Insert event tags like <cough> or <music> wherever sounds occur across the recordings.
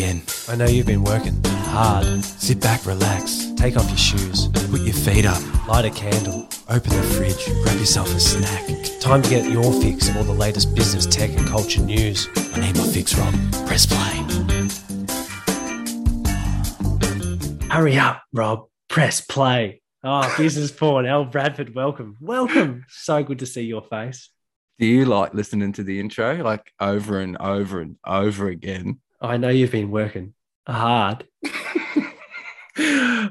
again. I know you've been working hard. Sit back, relax, Take off your shoes, put your feet up, light a candle. open the fridge, grab yourself a snack. Time to get your fix of all the latest business, tech, and culture news. I need my fix, Rob. Press play. Hurry up, Rob. Press play. Oh, business porn. Al Bradford, welcome. Welcome. So good to see your face. Do you like listening to the intro like over and over and over again? I know you've been working hard. <laughs>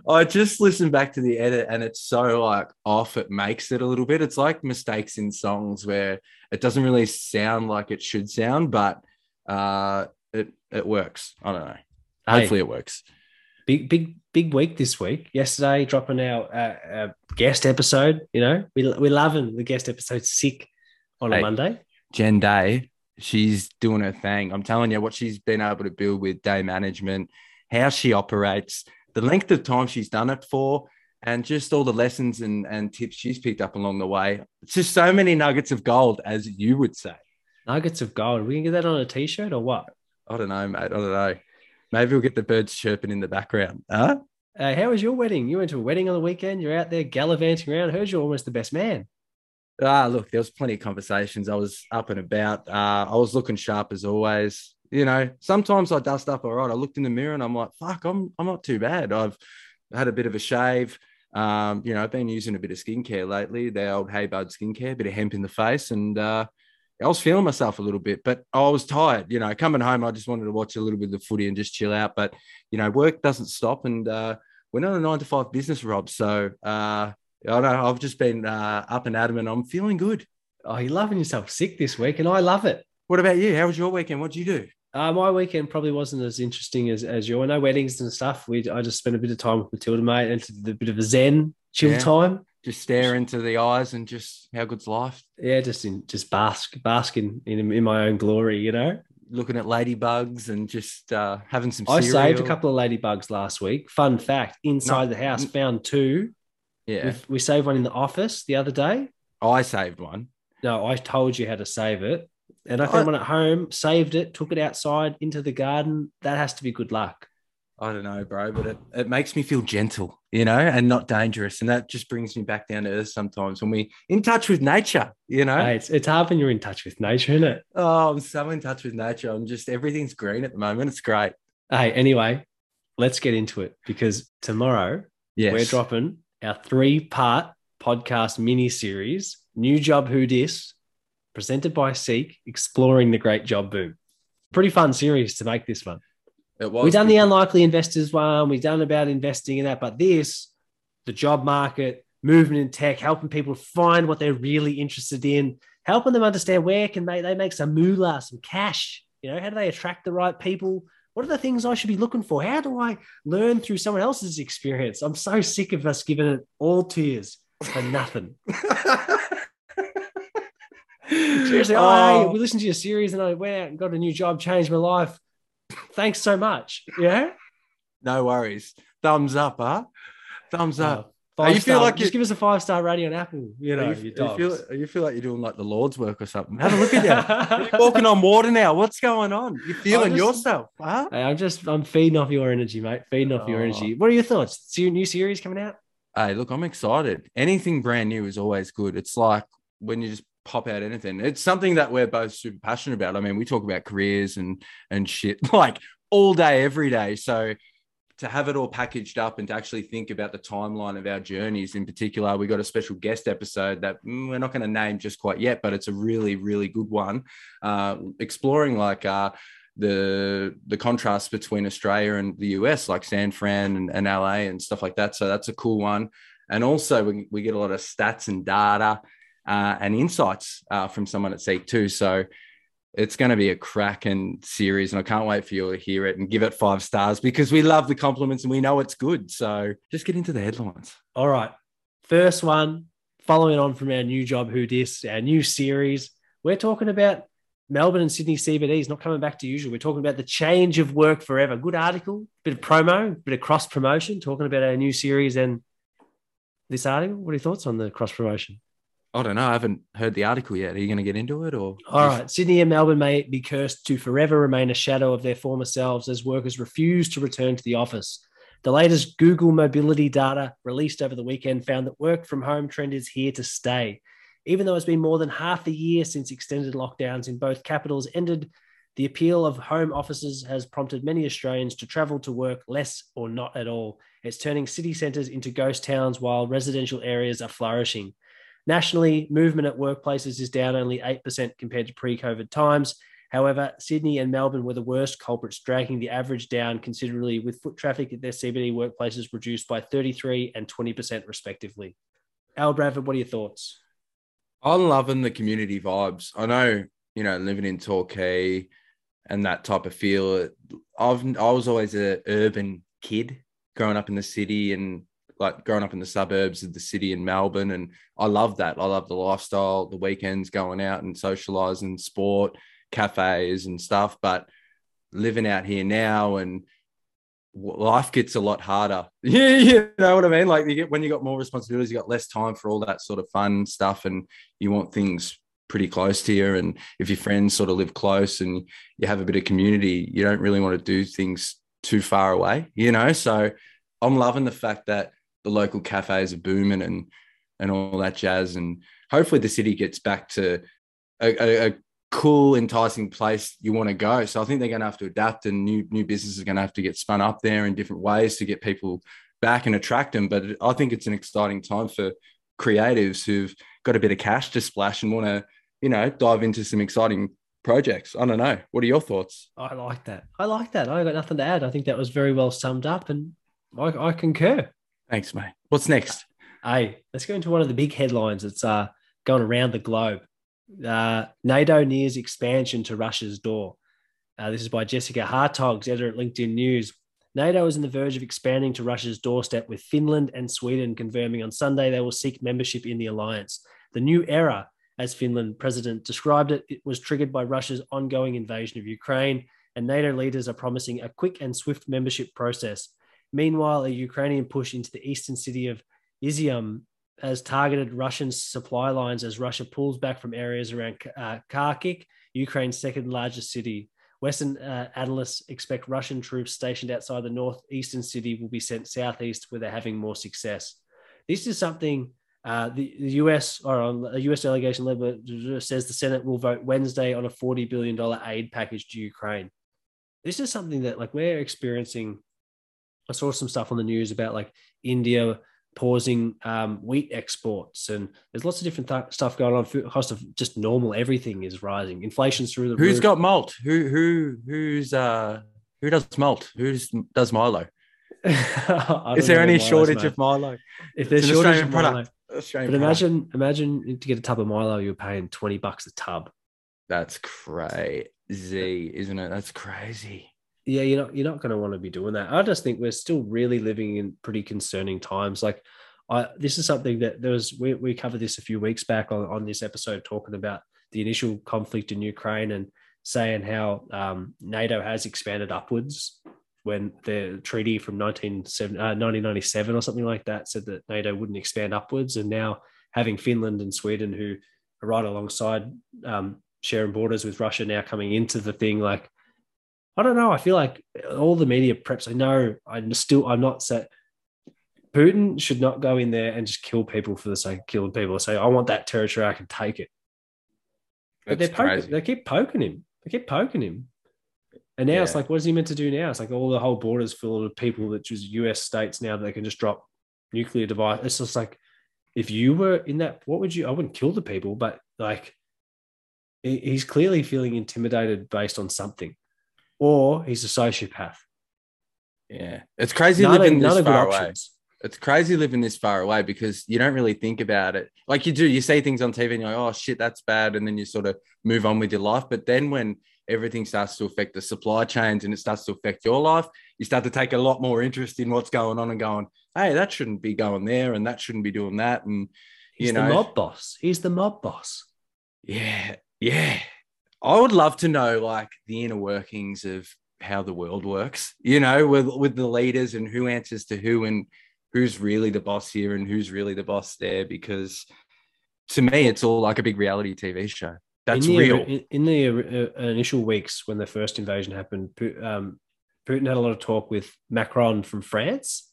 I just listened back to the edit and it's so like off, it makes it a little bit. It's like mistakes in songs where it doesn't really sound like it should sound, but uh it it works. I don't know. Hey. Hopefully it works. big big big week this week yesterday dropping our uh, uh, guest episode you know we, we're loving the guest episode sick on a monday Jen Day, she's doing her thing. I'm telling you what she's been able to build with day management, how she operates, the length of time she's done it for, and just all the lessons and, and tips she's picked up along the way. It's just so many nuggets of gold, as you would say. nuggets of gold we can get that on a t-shirt or what I don't know, mate. I don't know. Maybe we'll get the birds chirping in the background. Huh? uh, how was your wedding you went to a wedding on the weekend you're out there gallivanting around heard you're almost the best man Ah, look, there was plenty of conversations. I was up and about. Uh, I was looking sharp as always. You know, sometimes I dust up all right. I looked in the mirror and I'm like, fuck, I'm I'm not too bad. I've had a bit of a shave. Um, you know, I've been using a bit of skincare lately, the old Hey Bud skincare, a bit of hemp in the face, and uh, I was feeling myself a little bit, but I was tired. You know, coming home, I just wanted to watch a little bit of the footy and just chill out. But you know, work doesn't stop, and uh, we're not a nine to five business, Rob. So uh, I know. I've just been uh, up and and I'm feeling good. oh you're loving yourself sick this week and i love it What about you? How was your weekend? What did you do? uh, my weekend probably wasn't as interesting as, as your no weddings and stuff we i just spent a bit of time with matilda mate and a bit of a zen chill Yeah. time Just stare into the eyes and just how good's life? yeah, just in just bask basking in in my own glory, you know. Looking at ladybugs and just uh, having some. I saved a couple of ladybugs last week. Fun fact: inside No. the house, found two. Yeah, We, we saved one in the office the other day. Oh, I saved one. No, I told you how to save it, and I I- found one at home. Saved it, took it outside into the garden. That has to be good luck. I don't know, bro, but it, it makes me feel gentle, you know, and not dangerous. And that just brings me back down to earth sometimes when we're in touch with nature, you know. Hey, it's, it's hard when you're in touch with nature, isn't it? Oh, I'm so in touch with nature. I'm just everything's green at the moment. It's great. Hey, anyway, let's get into it because tomorrow Yes. we're dropping our three part podcast mini series, New Job Who Dis, presented by Seek, exploring the great job boom. Pretty fun series to make this one. It was We've done the unlikely investors one, we've done about investing in that, but this, the job market, movement in tech, helping people find what they're really interested in, helping them understand where can they, they make some moolah, some cash. You know, how do they attract the right people? What are the things I should be looking for? How do I learn through someone else's experience? I'm so sick of us giving it all tears for nothing. <laughs> Seriously, oh, Oh. we listened to your series and I went out and got a new job, changed my life. Thanks so much. Yeah. no worries. Thumbs up, huh? Thumbs up. Uh, five you feel star- like just give us a five star rating on Apple. You know, you, you, feel you feel like you're doing like the Lord's work or something. Have a look at you. <laughs> You're walking on water now. What's going on? You're feeling just- yourself, huh? Hey, I'm just I'm feeding off your energy, mate. Feeding off your Oh. energy. What are your thoughts? See your new series coming out? Hey, look, I'm excited. Anything brand new is always good. It's like when you just pop out anything. It's something that we're both super passionate about. I mean, we talk about careers and and shit <laughs> like all day, every day. So to have it all packaged up and to actually think about the timeline of our journeys in particular, we got a special guest episode that mm, we're not going to name just quite yet, but it's a really, really good one, uh, exploring like uh, the the contrast between Australia and the US, like San Fran and, and LA and stuff like that. So that's a cool one. And also, we, we get a lot of stats and data uh, and insights uh, from someone at Seek too. So it's going to be a cracking series, and I can't wait for you to hear it and give it five stars because we love the compliments and we know it's good. So just get into the headlines. All right. First one, following on from our new job, Who Dis, our new series. We're talking about Melbourne and Sydney cbds not coming back to usual. We're talking about the change of work forever. Good article, bit of promo, bit of cross promotion, talking about our new series and this article. What are your thoughts on the cross promotion? I don't know. I haven't heard the article yet. Are you going to get into it or? All right. Sydney and Melbourne may be cursed to forever remain a shadow of their former selves as workers refuse to return to the office. The latest Google mobility data released over the weekend found that work from home trend is here to stay. Even though it's been more than half a year since extended lockdowns in both capitals ended, the appeal of home offices has prompted many Australians to travel to work less or not at all. It's turning city centres into ghost towns while residential areas are flourishing. Nationally, movement at workplaces is down only 8% compared to pre COVID times. However, Sydney and Melbourne were the worst culprits, dragging the average down considerably, with foot traffic at their CBD workplaces reduced by 33 and 20% respectively. Al Bradford, what are your thoughts? I'm loving the community vibes. I know, you know, living in Torquay and that type of feel. I've I was always an urban kid growing up in the city and like growing up in the suburbs of the city in Melbourne. And I love that. I love the lifestyle, the weekends going out and socializing, sport, cafes and stuff. But living out here now and life gets a lot harder. <laughs> Yeah, you know what I mean? Like you get when you got more responsibilities, you got less time for all that sort of fun stuff and you want things pretty close to you. And if your friends sort of live close and you have a bit of community, you don't really want to do things too far away, you know? So I'm loving the fact that the local cafes are booming and and all that jazz. And hopefully the city gets back to a, a, a cool, enticing place you want to go. So I think they're going to have to adapt, and new new businesses are going to have to get spun up there in different ways to get people back and attract them. But I think it's an exciting time for creatives who've got a bit of cash to splash and want to, you know, dive into some exciting projects. I don't know. What are your thoughts? I like that. I like that. I got nothing to add. I think that was very well summed up, and I, I concur. Thanks, mate. What's next? Hey, let's go into one of the big headlines that's uh, going around the globe. Uh, NATO nears expansion to Russia's door. Uh, this is by Jessica Hartogs, editor at LinkedIn News. NATO is on the verge of expanding to Russia's doorstep, with Finland and Sweden confirming on Sunday they will seek membership in the alliance. The new era, as Finland president described it, it was triggered by Russia's ongoing invasion of Ukraine, and NATO leaders are promising a quick and swift membership process. Meanwhile, a Ukrainian push into the eastern city of Izium has targeted Russian supply lines as Russia pulls back from areas around uh, Kharkiv, Ukraine's second largest city. Western uh, analysts expect Russian troops stationed outside the northeastern city will be sent southeast where they're having more success. This is something uh, the, the, US or a US delegation says the Senate will vote Wednesday on a $40 billion aid package to Ukraine. This is something that like we're experiencing I saw some stuff on the news about like India pausing um, wheat exports, and there's lots of different th- stuff going on. Food cost of just normal everything is rising. Inflation's through the Who's roof. got malt? Who who who's uh who does malt? Who's does Milo? <laughs> is there any shortage of Milo? If there's shortage of Milo, Australian but imagine product. imagine to get a tub of Milo, you're paying twenty bucks a tub. That's crazy, isn't it? That's crazy yeah, you're not you're not going to want to be doing that. I just think we're still really living in pretty concerning times. Like, I this is something that there was we we covered this a few weeks back on on this episode talking about the initial conflict in Ukraine and saying how um, NATO has expanded upwards when the treaty from 1997 uh, or something like that said that NATO wouldn't expand upwards, and now having Finland and Sweden who are right alongside um, sharing borders with Russia now coming into the thing like I don't know. I feel like all the media preps. I know I'm still. I'm not set. Putin should not go in there and just kill people for the sake of killing people. Say, I want that territory. I can take it. But they're poking, they keep poking him. They keep poking him. And now yeah. it's like, what is he meant to do now? It's like all the whole borders full of people that just US states now that they can just drop nuclear device. It's just like, if you were in that, what would you? I wouldn't kill the people, but like, he's clearly feeling intimidated based on something or he's a sociopath. Yeah, it's crazy living of, this far away. It's crazy living this far away because you don't really think about it. Like you do, you see things on TV and you're like, oh shit, that's bad. And then you sort of move on with your life. But then when everything starts to affect the supply chains and it starts to affect your life, you start to take a lot more interest in what's going on and going, hey, that shouldn't be going there and that shouldn't be doing that. And you know, the mob boss. He's the mob boss. Yeah. Yeah. I would love to know like the inner workings of how the world works, you know, with with the leaders and who answers to who and who's really the boss here and who's really the boss there because to me, it's all like a big reality TV show. That's in the, real. In, in the uh, initial weeks when the first invasion happened, um, Putin had a lot of talk with Macron from France.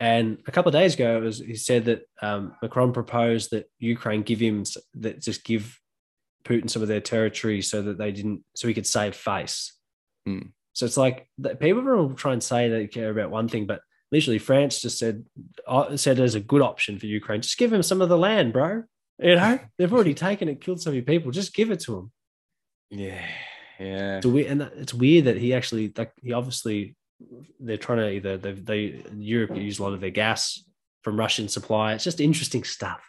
And a couple of days ago, it was, he said that um, Macron proposed that Ukraine give him that just give Putin some of their territory so that they didn't, so he could save face. Hmm. So it's like people will try and say they care about one thing, but literally France just said uh, said as a good option for Ukraine, just give him some of the land, bro. You know, <laughs> they've already taken it, killed so many people. Just give it to him. yeah, yeah. It's weird, and it's weird that he actually like he obviously they're trying to either they they Europe use a lot of their gas from Russian supply. It's just interesting stuff.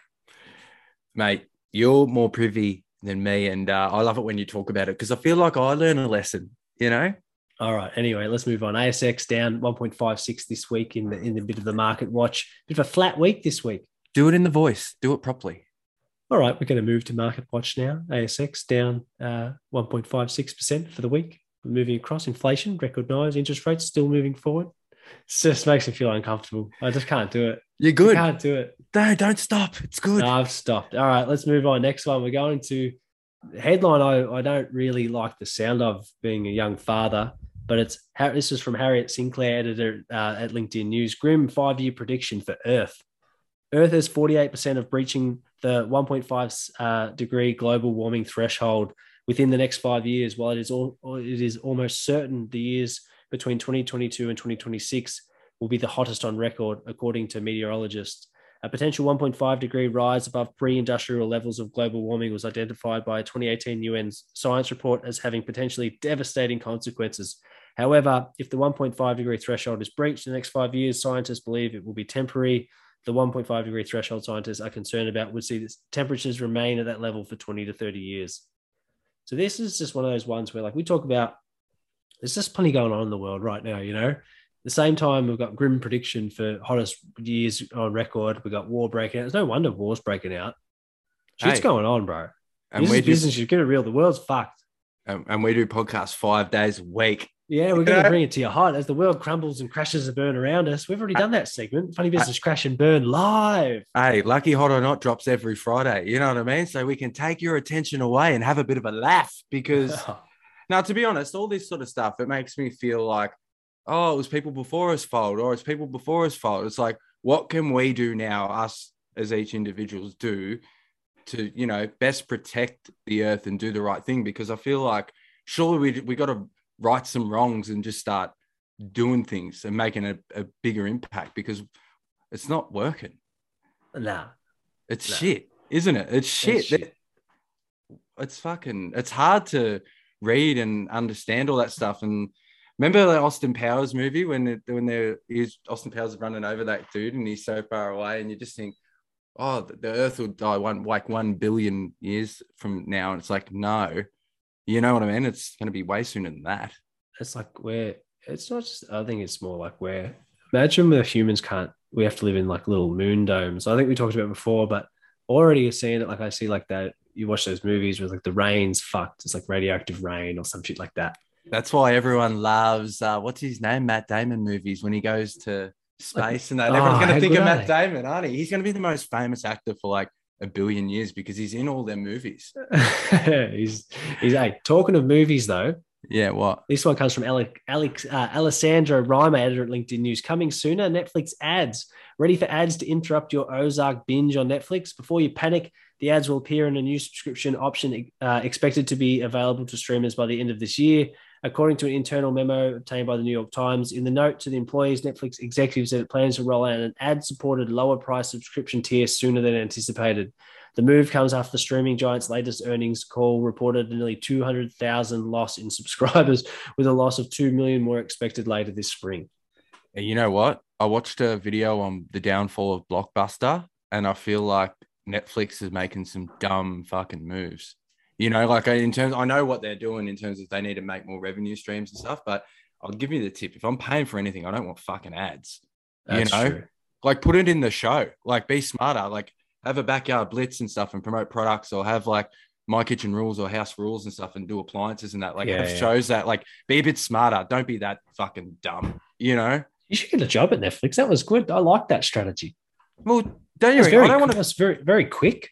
mate, you're more privy than me, and uh, I love it when you talk about it because I feel like I learn a lesson. You know, All right. Anyway, let's move on. ASX down 1.56 this week in the in the bit of the market watch. Bit of a flat week this week. do it in the voice, do it properly. All right, we're going to move to market watch now. ASX down uh, 1.56% for the week. Moving across inflation, highs, interest rates still moving forward. It just makes me feel uncomfortable. I just can't do it. You're I good. can't do it. No, don't stop. It's good. No, I've stopped. All right, let's move on. Next one, we're going to headline. I, I don't really like the sound of being a young father, but it's this is from Harriet Sinclair, editor uh, at LinkedIn News. Grim five year prediction for Earth. Earth is 48% of breaching the 1.5 uh, degree global warming threshold within the next five years, while it is all it is almost certain the years between 2022 and 2026 will be the hottest on record, according to meteorologists. A potential 1.5 degree rise above pre industrial levels of global warming was identified by a 2018 UN science report as having potentially devastating consequences. However, if the 1.5 degree threshold is breached in the next five years, scientists believe it will be temporary. The 1.5 degree threshold scientists are concerned about would see temperatures remain at that level for 20 to 30 years. So this is just one of those ones where, like, we talk about there's just plenty going on in the world right now, you know. The same time, we've got grim prediction for hottest years on record. We've got war breaking out. It's no wonder war's breaking out. Shit's Hey. going on, bro. And this we business. You get it real. The world's fucked. and, and we do podcasts five days a week. Yeah, we're going <laughs> to bring it to your heart as the world crumbles and crashes and burn around us. We've already done that segment. Funny uh, business crash and burn live. Hey, Lucky Hot or Not drops every Friday. You know what I mean? So we can take your attention away and have a bit of a laugh because <laughs> now, to be honest, all this sort of stuff, it makes me feel like, oh, it was people before us fault or it's people before us fault. It's like, what can we do now, us as each individuals do to, you know, best protect the earth and do the right thing? Because I feel like surely we, we got to right some wrongs and just start doing things and making a, a bigger impact because it's not working. nah. It's No. shit, isn't it? It's shit. shit. It's fucking. It's hard to read and understand all that stuff. And remember the Austin Powers movie when it, when they're Austin Powers is running over that dude and he's so far away, and you just think, oh, the, Earth will die one like one billion years from now. And it's like, no, you know what I mean? It's going to be way sooner than that. It's like where it's not just, I think it's more like where imagine where humans can't, we have to live in like little moon domes. I think we talked about before, but already you're seeing it, like I see like that. You watch those movies where like the rain's fucked. It's like radioactive rain or some shit like that. That's why everyone loves uh, what's his name, Matt Damon movies when he goes to space and that. oh, Everyone's going to think of Matt? Damon, aren't he? He's going to be the most famous actor for like a billion years because he's in all their movies. <laughs> he's, he's, hey, talking of movies though, Yeah, what? This one comes from Alec, Alex, uh, Alessandro Reimer, editor at LinkedIn News. Coming sooner, Netflix ads. Ready for ads to interrupt your Ozark binge on Netflix? Before you panic, the ads will appear in a new subscription option uh, expected to be available to streamers by the end of this year. According to an internal memo obtained by the New York Times, in the note to the employees, Netflix executives said it plans to roll out an ad supported lower price subscription tier sooner than anticipated. The move comes after the streaming giant's latest earnings call reported nearly 200,000 loss in <laughs> subscribers, with a loss of 2 million more expected later this spring. And you know what? I watched a video on the downfall of Blockbuster, and I feel like Netflix is making some dumb fucking moves. You know, like in terms, I know what they're doing in terms of they need to make more revenue streams and stuff. But I'll give you the tip: if I'm paying for anything, I don't want fucking ads. You know? true. like put it in the show like be smarter like have a backyard blitz and stuff and promote products or have like my kitchen rules or house rules and stuff and do appliances and that like Yeah, have yeah. shows that like be a bit smarter don't be that fucking dumb you know You should get a job at Netflix. That was good. I like that strategy. well don't you was I don't want to was very, very quick.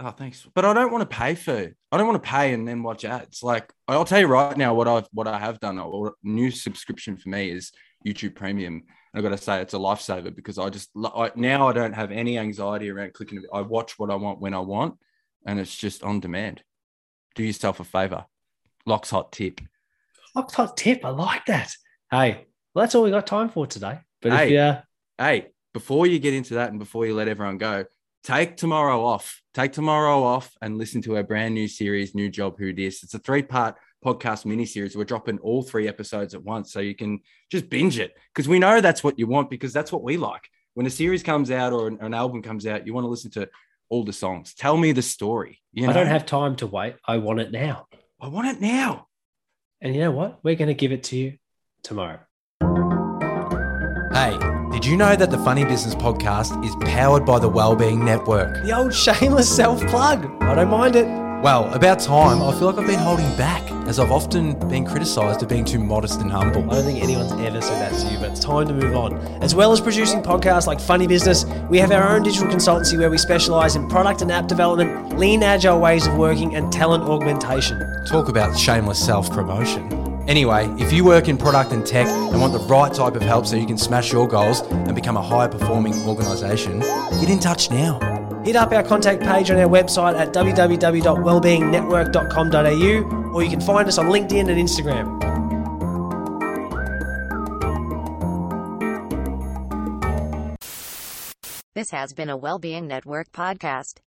Oh, thanks. But I don't want to pay for. I don't want to pay and then watch ads. Like I'll tell you right now, what I've what I have done. A new subscription for me is YouTube Premium. And I've got to say it's a lifesaver because I just I, now I don't have any anxiety around clicking. I watch what I want when I want, and it's just on demand. Do yourself a favor. Locks hot tip. Locks hot tip. I like that. Hey, well, that's all we got time for today. But hey, if you, uh, hey, before you get into that and before you let everyone go, take tomorrow off. Take tomorrow off and listen to our brand new series, New Job Who Dis. It's a three part podcast mini series. We're dropping all three episodes at once so you can just binge it because we know that's what you want because that's what we like. When a series comes out or an, an album comes out, you want to listen to all the songs. Tell me the story. You know? I don't have time to wait. I want it now. I want it now. And you know what? We're going to give it to you tomorrow. Hey, did you know that the Funny Business podcast is powered by the Wellbeing Network? The old shameless self plug. I don't mind it. Well, about time. I feel like I've been holding back, as I've often been criticised of being too modest and humble. I don't think anyone's ever said that to you, but it's time to move on. As well as producing podcasts like Funny Business, we have our own digital consultancy where we specialise in product and app development, lean agile ways of working, and talent augmentation. Talk about shameless self promotion. Anyway, if you work in product and tech and want the right type of help so you can smash your goals and become a high performing organisation, get in touch now. Hit up our contact page on our website at www.wellbeingnetwork.com.au or you can find us on LinkedIn and Instagram. This has been a Wellbeing Network podcast.